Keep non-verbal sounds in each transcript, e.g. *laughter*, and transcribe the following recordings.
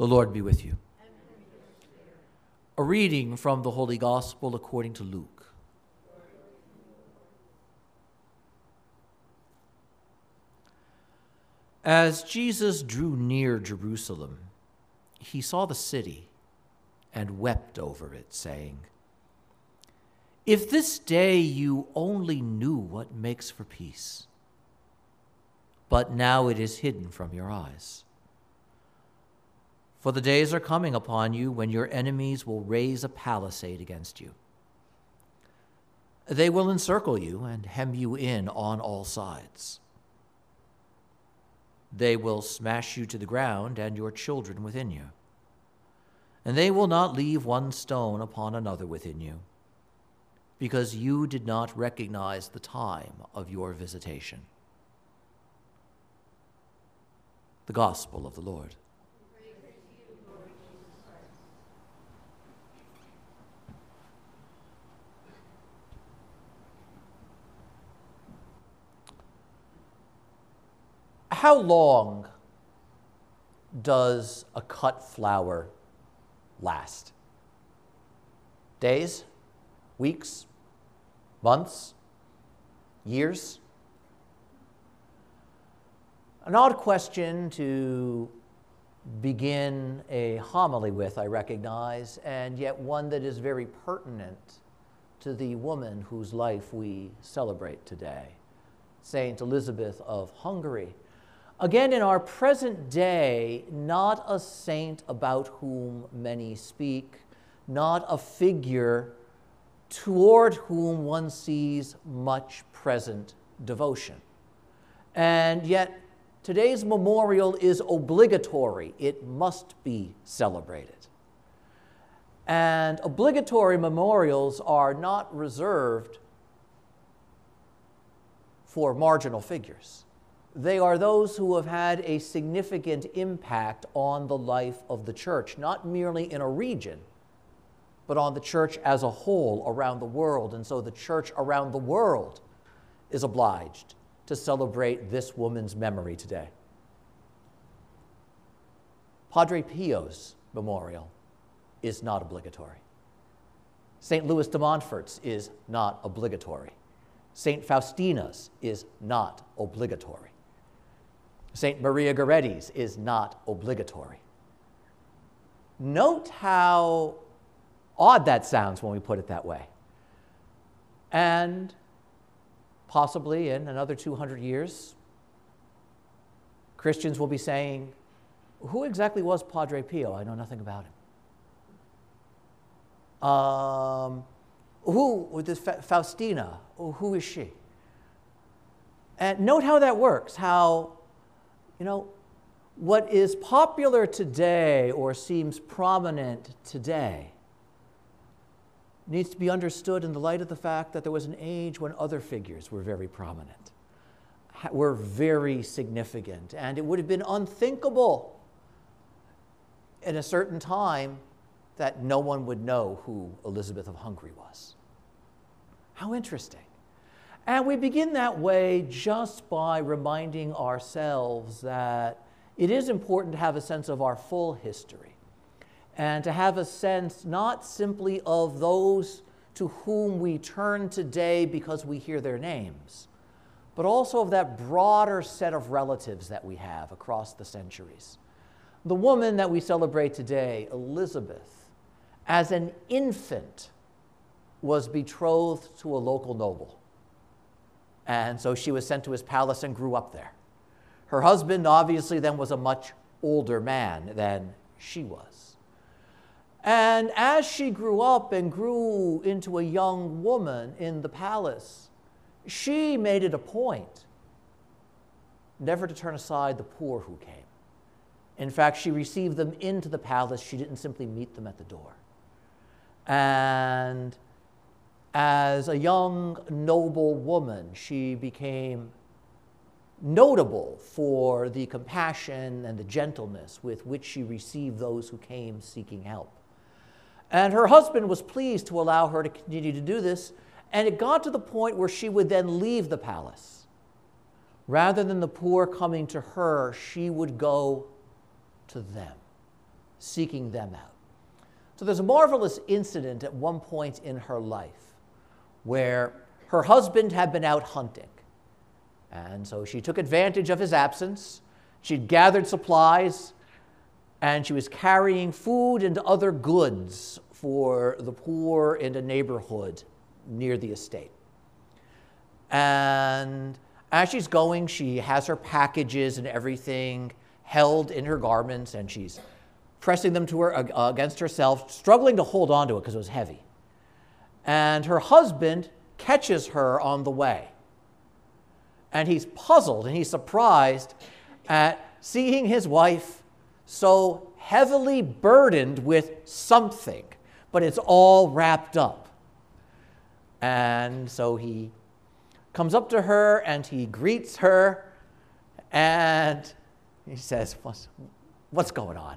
The Lord be with you. A reading from the Holy Gospel according to Luke. As Jesus drew near Jerusalem, he saw the city and wept over it, saying, If this day you only knew what makes for peace, but now it is hidden from your eyes. For the days are coming upon you when your enemies will raise a palisade against you. They will encircle you and hem you in on all sides. They will smash you to the ground and your children within you. And they will not leave one stone upon another within you, because you did not recognize the time of your visitation. The Gospel of the Lord. How long does a cut flower last? Days? Weeks? Months? Years? An odd question to begin a homily with, I recognize, and yet one that is very pertinent to the woman whose life we celebrate today, Saint Elizabeth of Hungary. Again, in our present day, not a saint about whom many speak, not a figure toward whom one sees much present devotion. And yet, today's memorial is obligatory, it must be celebrated. And obligatory memorials are not reserved for marginal figures. They are those who have had a significant impact on the life of the church, not merely in a region, but on the church as a whole around the world. And so the church around the world is obliged to celebrate this woman's memory today. Padre Pio's memorial is not obligatory. St. Louis de Montfort's is not obligatory. St. Faustina's is not obligatory. St. Maria Goretti's is not obligatory. Note how odd that sounds when we put it that way. And possibly in another 200 years, Christians will be saying, Who exactly was Padre Pio? I know nothing about him. Um, who, this Faustina, who is she? And note how that works, how you know, what is popular today or seems prominent today needs to be understood in the light of the fact that there was an age when other figures were very prominent, were very significant, and it would have been unthinkable in a certain time that no one would know who Elizabeth of Hungary was. How interesting. And we begin that way just by reminding ourselves that it is important to have a sense of our full history and to have a sense not simply of those to whom we turn today because we hear their names, but also of that broader set of relatives that we have across the centuries. The woman that we celebrate today, Elizabeth, as an infant, was betrothed to a local noble. And so she was sent to his palace and grew up there. Her husband, obviously, then was a much older man than she was. And as she grew up and grew into a young woman in the palace, she made it a point never to turn aside the poor who came. In fact, she received them into the palace. She didn't simply meet them at the door. And as a young, noble woman, she became notable for the compassion and the gentleness with which she received those who came seeking help. And her husband was pleased to allow her to continue to do this, and it got to the point where she would then leave the palace. Rather than the poor coming to her, she would go to them. seeking them out. So there's a marvelous incident at one point in her life where her husband had been out hunting. And so she took advantage of his absence. She'd gathered supplies and she was carrying food and other goods for the poor in a neighborhood near the estate. And as she's going, she has her packages and everything held in her garments, and she's pressing them to her against herself, struggling to hold on to it because it was heavy. And her husband catches her on the way. And he's puzzled and he's surprised at seeing his wife so heavily burdened with something, but it's all wrapped up. And so he comes up to her and he greets her and he says, What's, what's going on?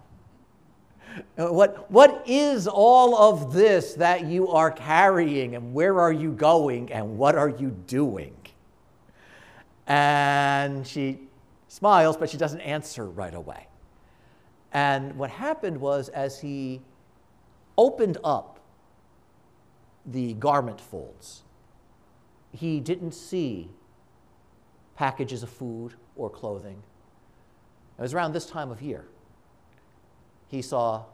Uh, what, what is all of this that you are carrying, and where are you going, and what are you doing? And she smiles, but she doesn't answer right away. And what happened was, as he opened up the garment folds, he didn't see packages of food or clothing. It was around this time of year. He saw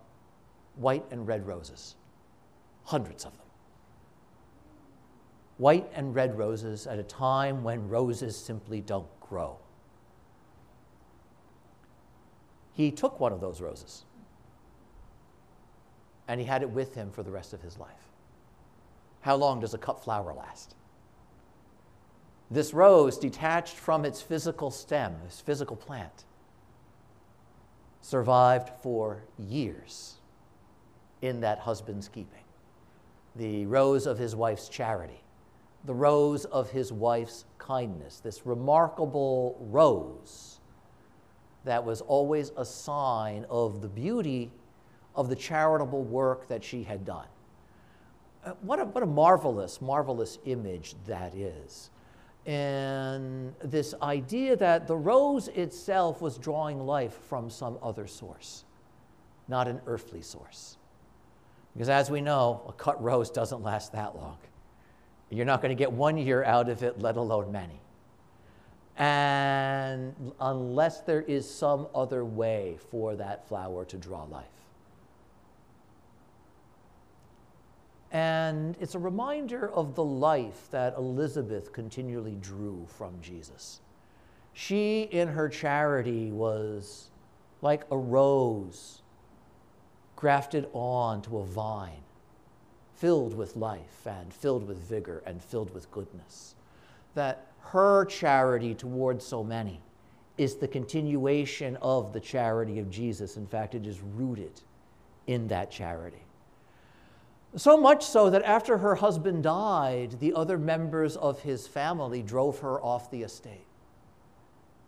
white and red roses, hundreds of them. White and red roses at a time when roses simply don't grow. He took one of those roses and he had it with him for the rest of his life. How long does a cut flower last? This rose, detached from its physical stem, its physical plant, survived for years in that husband's keeping. The rose of his wife's charity, the rose of his wife's kindness, this remarkable rose that was always a sign of the beauty of the charitable work that she had done. Uh, what a, what a marvelous, marvelous image that is and this idea that the rose itself was drawing life from some other source, not an earthly source. Because as we know, a cut rose doesn't last that long. You're not going to get one year out of it, let alone many. And unless there is some other way for that flower to draw life. And it's a reminder of the life that Elizabeth continually drew from Jesus. She, in her charity, was like a rose grafted on to a vine, filled with life and filled with vigor and filled with goodness. That her charity towards so many is the continuation of the charity of Jesus. In fact, it is rooted in that charity. So much so that after her husband died, the other members of his family drove her off the estate.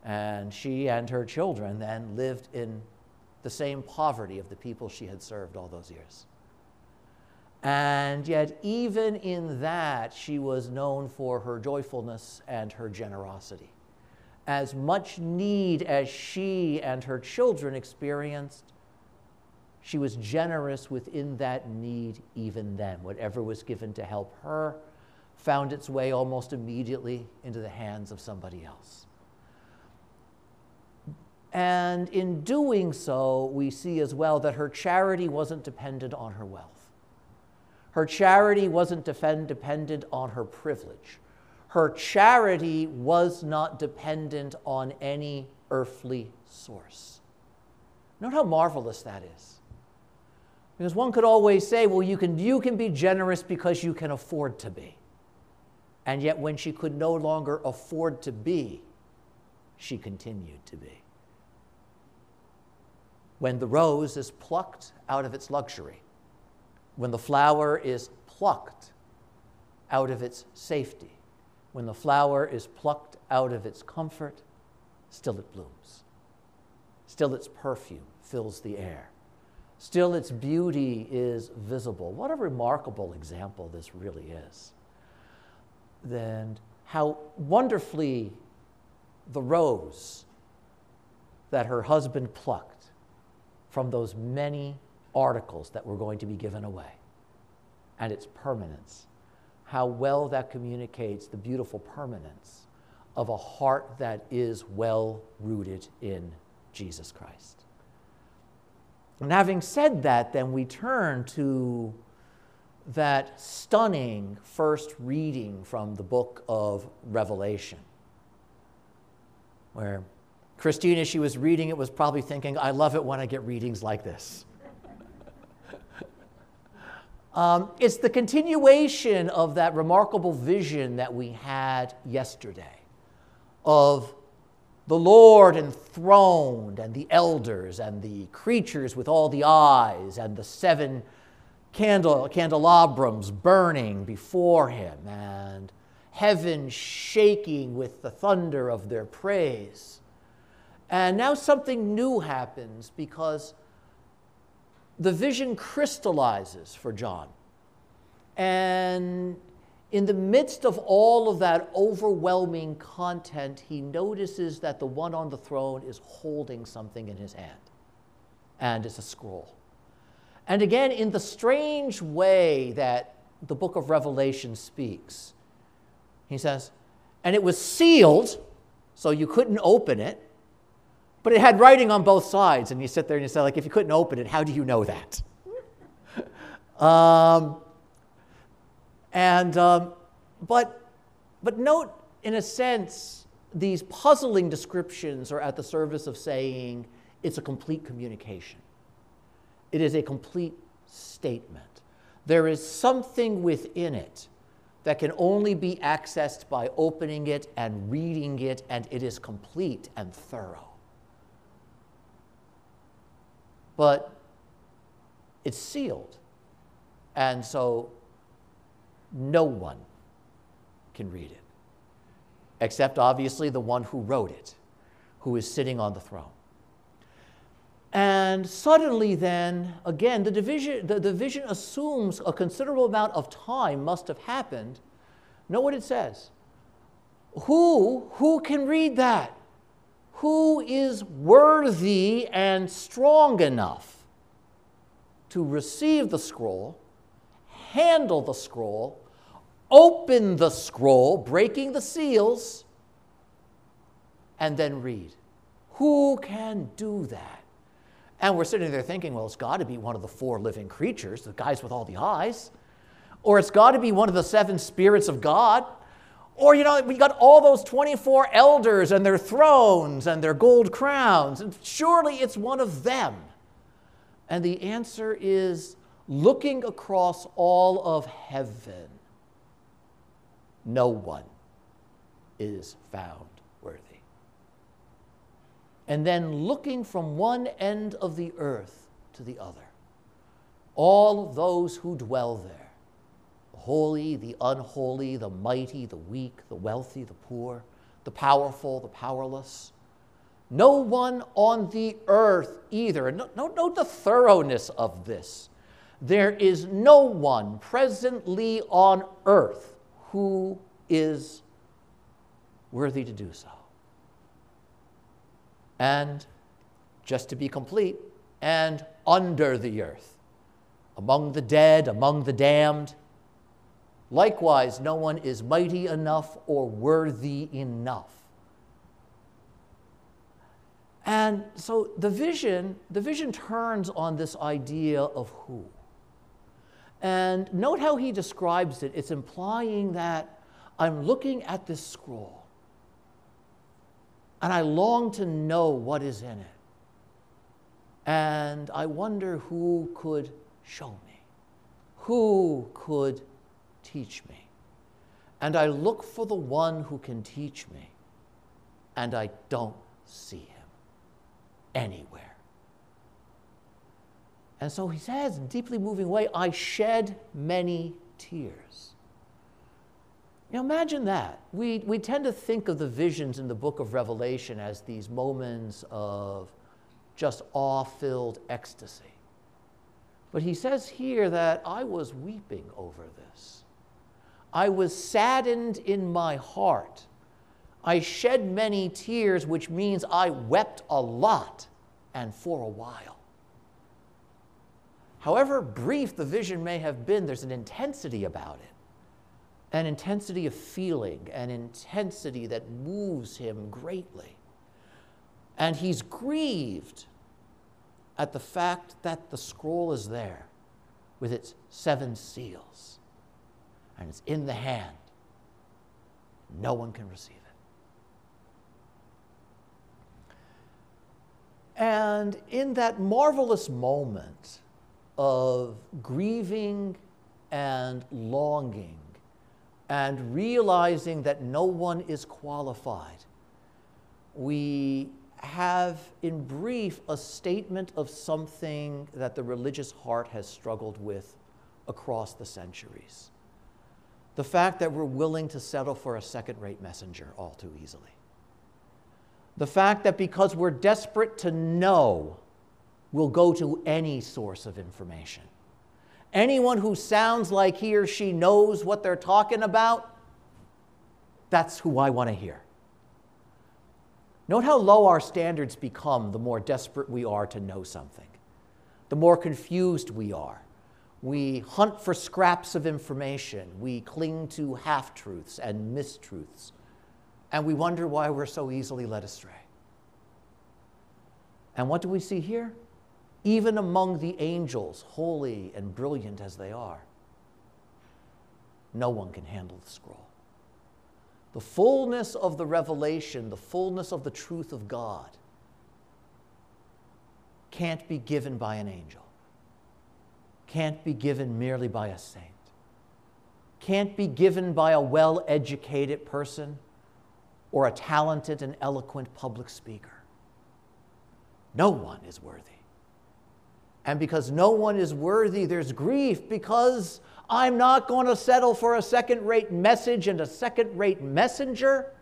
And she and her children then lived in the same poverty of the people she had served all those years. And yet, even in that, she was known for her joyfulness and her generosity. As much need as she and her children experienced, she was generous within that need even then. Whatever was given to help her found its way almost immediately into the hands of somebody else. And in doing so, we see as well that her charity wasn't dependent on her wealth. Her charity wasn't defend, dependent on her privilege. Her charity was not dependent on any earthly source. Note how marvelous that is. Because one could always say, well, you can, you can be generous because you can afford to be. And yet, when she could no longer afford to be, she continued to be. When the rose is plucked out of its luxury, when the flower is plucked out of its safety, when the flower is plucked out of its comfort, still it blooms. Still its perfume fills the air. Still, its beauty is visible. What a remarkable example this really is. Then, how wonderfully the rose that her husband plucked from those many articles that were going to be given away and its permanence. How well that communicates the beautiful permanence of a heart that is well rooted in Jesus Christ. And having said that, then we turn to that stunning first reading from the book of Revelation, where Christina, as she was reading it, was probably thinking, I love it when I get readings like this. *laughs* um, it's the continuation of that remarkable vision that we had yesterday of the Lord enthroned, and the elders, and the creatures with all the eyes, and the seven candle, candelabrums burning before him, and heaven shaking with the thunder of their praise. And now something new happens because the vision crystallizes for John. And in the midst of all of that overwhelming content, he notices that the one on the throne is holding something in his hand, and it's a scroll. And again, in the strange way that the book of Revelation speaks, he says, and it was sealed, so you couldn't open it, but it had writing on both sides. And you sit there and you say, like, if you couldn't open it, how do you know that? *laughs* um, and, um, but, but note, in a sense, these puzzling descriptions are at the service of saying it's a complete communication. It is a complete statement. There is something within it that can only be accessed by opening it and reading it, and it is complete and thorough. But it's sealed. And so no one can read it, except obviously the one who wrote it, who is sitting on the throne. And suddenly, then, again, the division, the division assumes a considerable amount of time must have happened. Know what it says. Who, who can read that? Who is worthy and strong enough to receive the scroll, handle the scroll, open the scroll, breaking the seals, and then read. Who can do that? And we're sitting there thinking, well, it's got to be one of the four living creatures, the guys with all the eyes. Or it's got to be one of the seven spirits of God. Or, you know, we got all those 24 elders and their thrones and their gold crowns. And surely it's one of them. And the answer is looking across all of heaven no one is found worthy. And then looking from one end of the earth to the other, all those who dwell there the holy, the unholy, the mighty, the weak, the wealthy, the poor, the powerful, the powerless. No one on the earth either. Note, note the thoroughness of this. There is no one presently on earth who is worthy to do so. And just to be complete, and under the earth, among the dead, among the damned. Likewise, no one is mighty enough or worthy enough. And so the vision, the vision turns on this idea of who. And note how he describes it. It's implying that I'm looking at this scroll and I long to know what is in it. And I wonder who could show me, who could teach me. And I look for the one who can teach me, and I don't see him anywhere. And so he says, deeply moving way, I shed many tears. Now imagine that. We, we tend to think of the visions in the book of Revelation as these moments of just awe filled ecstasy. But he says here that I was weeping over this. I was saddened in my heart. I shed many tears, which means I wept a lot and for a while. However brief the vision may have been, there's an intensity about it an intensity of feeling, an intensity that moves him greatly. And he's grieved at the fact that the scroll is there with its seven seals and it's in the hand. No one can receive it. And in that marvelous moment of grieving and longing and realizing that no one is qualified, we have, in brief, a statement of something that the religious heart has struggled with across the centuries. The fact that we're willing to settle for a second rate messenger all too easily. The fact that because we're desperate to know, we'll go to any source of information. Anyone who sounds like he or she knows what they're talking about, that's who I want to hear. Note how low our standards become the more desperate we are to know something, the more confused we are. We hunt for scraps of information, we cling to half truths and mistruths, and we wonder why we're so easily led astray. And what do we see here? Even among the angels, holy and brilliant as they are, no one can handle the scroll. The fullness of the revelation, the fullness of the truth of God, can't be given by an angel, can't be given merely by a saint, can't be given by a well educated person or a talented and eloquent public speaker. No one is worthy. And because no one is worthy, there's grief because I'm not going to settle for a second rate message and a second rate messenger,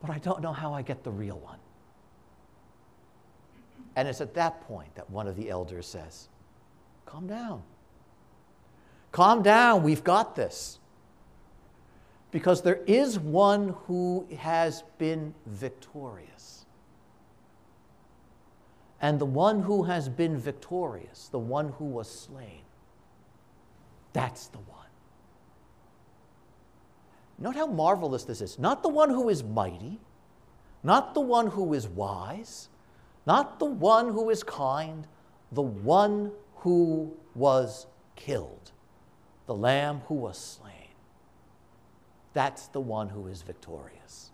but I don't know how I get the real one. And it's at that point that one of the elders says, Calm down. Calm down, we've got this. Because there is one who has been victorious. And the one who has been victorious, the one who was slain, that's the one. Note how marvelous this is. Not the one who is mighty, not the one who is wise, not the one who is kind, the one who was killed, the lamb who was slain. That's the one who is victorious.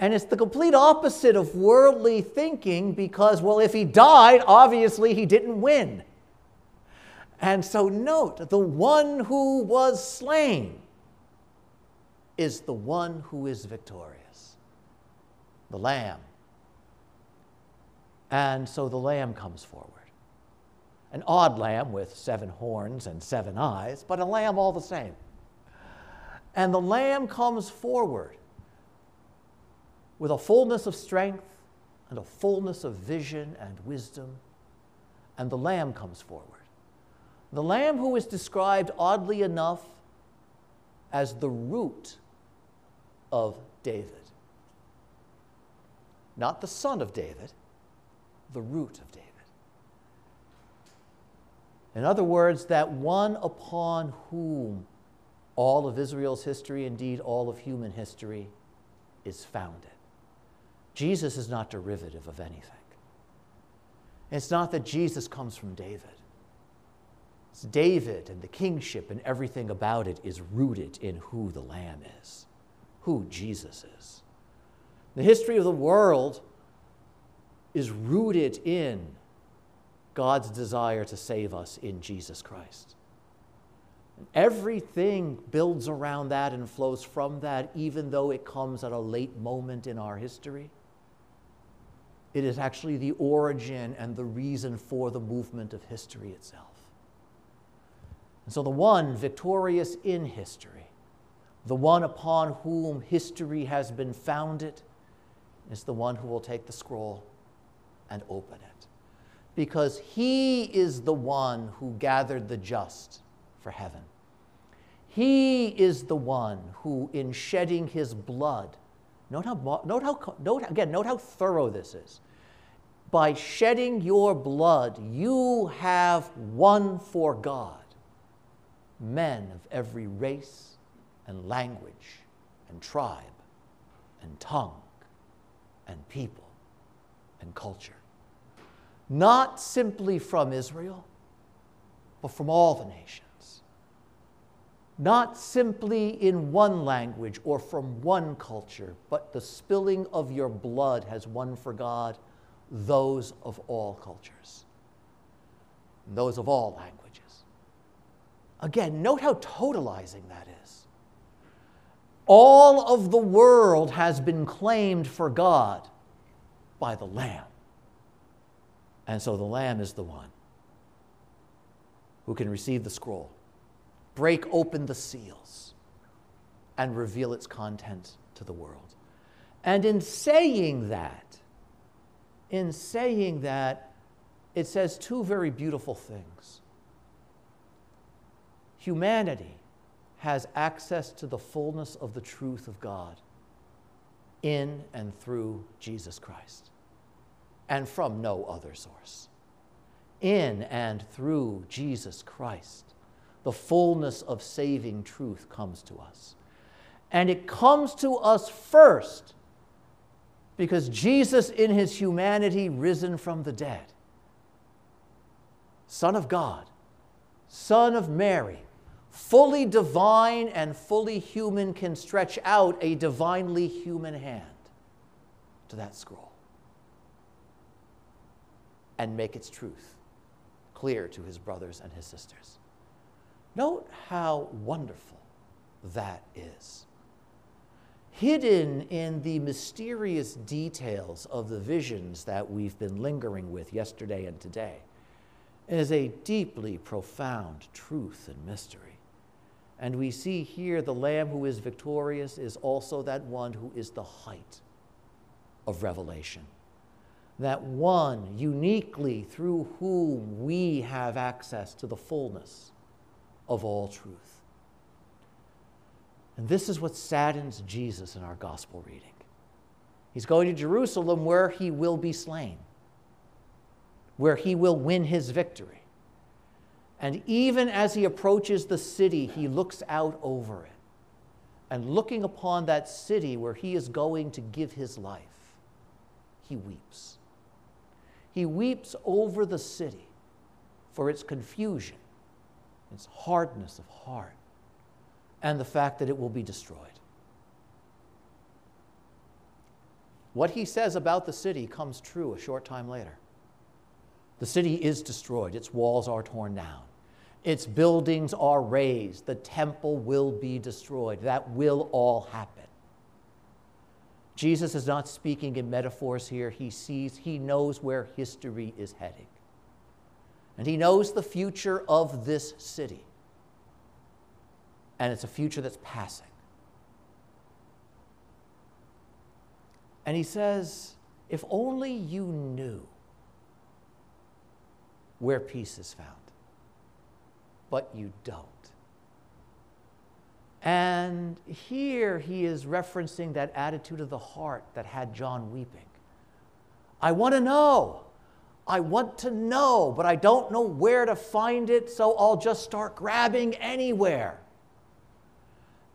And it's the complete opposite of worldly thinking because, well, if he died, obviously he didn't win. And so note the one who was slain is the one who is victorious, the Lamb. And so the Lamb comes forward. An odd lamb with seven horns and seven eyes, but a lamb all the same. And the Lamb comes forward with a fullness of strength and a fullness of vision and wisdom, and the Lamb comes forward. The lamb who is described oddly enough as the root of David. Not the son of David, the root of David. In other words, that one upon whom all of Israel's history, indeed all of human history, is founded. Jesus is not derivative of anything. It's not that Jesus comes from David. It's David and the kingship and everything about it is rooted in who the Lamb is, who Jesus is. The history of the world is rooted in God's desire to save us in Jesus Christ. Everything builds around that and flows from that, even though it comes at a late moment in our history. It is actually the origin and the reason for the movement of history itself. And so, the one victorious in history, the one upon whom history has been founded, is the one who will take the scroll and open it. Because he is the one who gathered the just for heaven. He is the one who, in shedding his blood, note how, note how, note, again, note how thorough this is. by shedding your blood, you have won for God men of every race and language and tribe and tongue and people and culture. Not simply from Israel, but from all the nations not simply in one language or from one culture, but the spilling of your blood has won for God those of all cultures, those of all languages. Again, note how totalizing that is. All of the world has been claimed for God by the Lamb. And so the Lamb is the one who can receive the scroll break open the seals and reveal its content to the world. And in saying that, in saying that, it says two very beautiful things. Humanity has access to the fullness of the truth of God in and through Jesus Christ, and from no other source. In and through Jesus Christ the fullness of saving truth comes to us. And it comes to us first because Jesus, in his humanity, risen from the dead, Son of God, Son of Mary, fully divine and fully human, can stretch out a divinely human hand to that scroll and make its truth clear to his brothers and his sisters. Note how wonderful that is. Hidden in the mysterious details of the visions that we've been lingering with yesterday and today is a deeply profound truth and mystery. And we see here the Lamb who is victorious is also that one who is the height of revelation. That one uniquely through whom we have access to the fullness of all truth. And this is what saddens Jesus in our gospel reading. He's going to Jerusalem where he will be slain, where he will win his victory. And even as he approaches the city, he looks out over it. And looking upon that city where he is going to give his life, he weeps. He weeps over the city for its confusion its hardness of heart, and the fact that it will be destroyed. What he says about the city comes true a short time later. The city is destroyed, its walls are torn down, its buildings are razed, the temple will be destroyed. That will all happen. Jesus is not speaking in metaphors here. He sees, he knows where history is heading and he knows the future of this city. And it's a future that's passing. And he says, if only you knew where peace is found, but you don't. And here he is referencing that attitude of the heart that had John weeping. I want to know. I want to know, but I don't know where to find it, so I'll just start grabbing anywhere.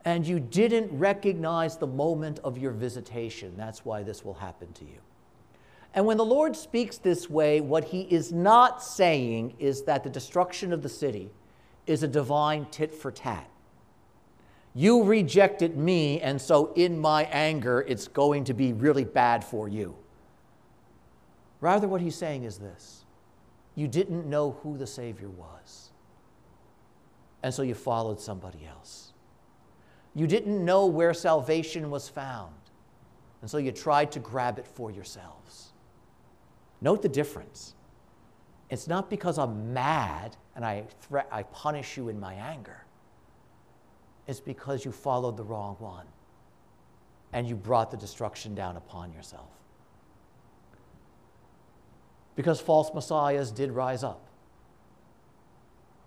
And you didn't recognize the moment of your visitation. That's why this will happen to you. And when the Lord speaks this way, what he is not saying is that the destruction of the city is a divine tit for tat. You rejected me, and so in my anger, it's going to be really bad for you. Rather, what he's saying is this you didn't know who the Savior was, and so you followed somebody else. You didn't know where salvation was found, and so you tried to grab it for yourselves. Note the difference. It's not because I'm mad and I, thre- I punish you in my anger. It's because you followed the wrong one and you brought the destruction down upon yourself because false messiahs did rise up.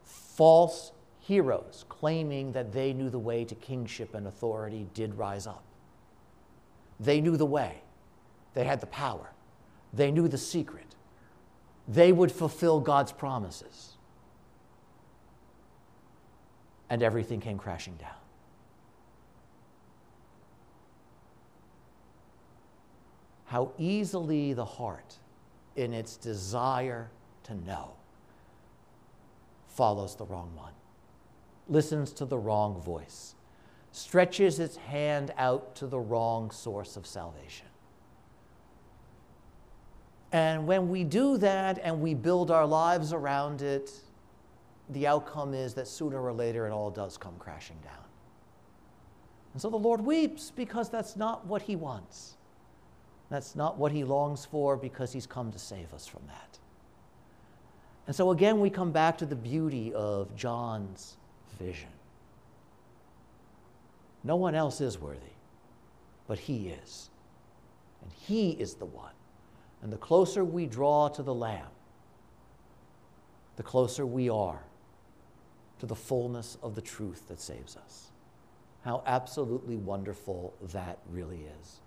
False heroes claiming that they knew the way to kingship and authority did rise up. They knew the way, they had the power, they knew the secret, they would fulfill God's promises. And everything came crashing down. How easily the heart, in its desire to know, follows the wrong one, listens to the wrong voice, stretches its hand out to the wrong source of salvation. And when we do that and we build our lives around it, the outcome is that sooner or later it all does come crashing down. And so the Lord weeps because that's not what He wants. That's not what He longs for because He's come to save us from that. And so again, we come back to the beauty of John's vision. No one else is worthy, but He is. And He is the one and the closer we draw to the Lamb, the closer we are to the fullness of the truth that saves us. How absolutely wonderful that really is.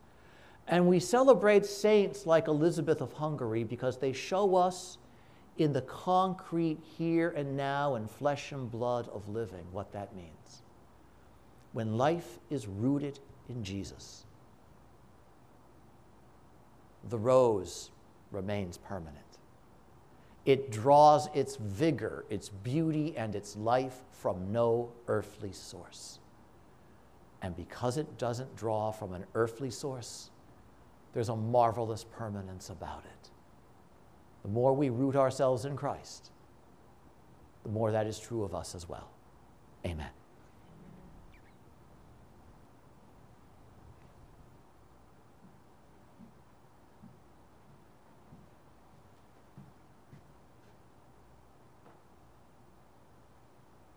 And we celebrate saints like Elizabeth of Hungary because they show us in the concrete here and now and flesh and blood of living what that means. When life is rooted in Jesus the rose remains permanent. It draws its vigor, its beauty, and its life from no earthly source. And because it doesn't draw from an earthly source, there's a marvelous permanence about it. The more we root ourselves in Christ, the more that is true of us as well. Amen.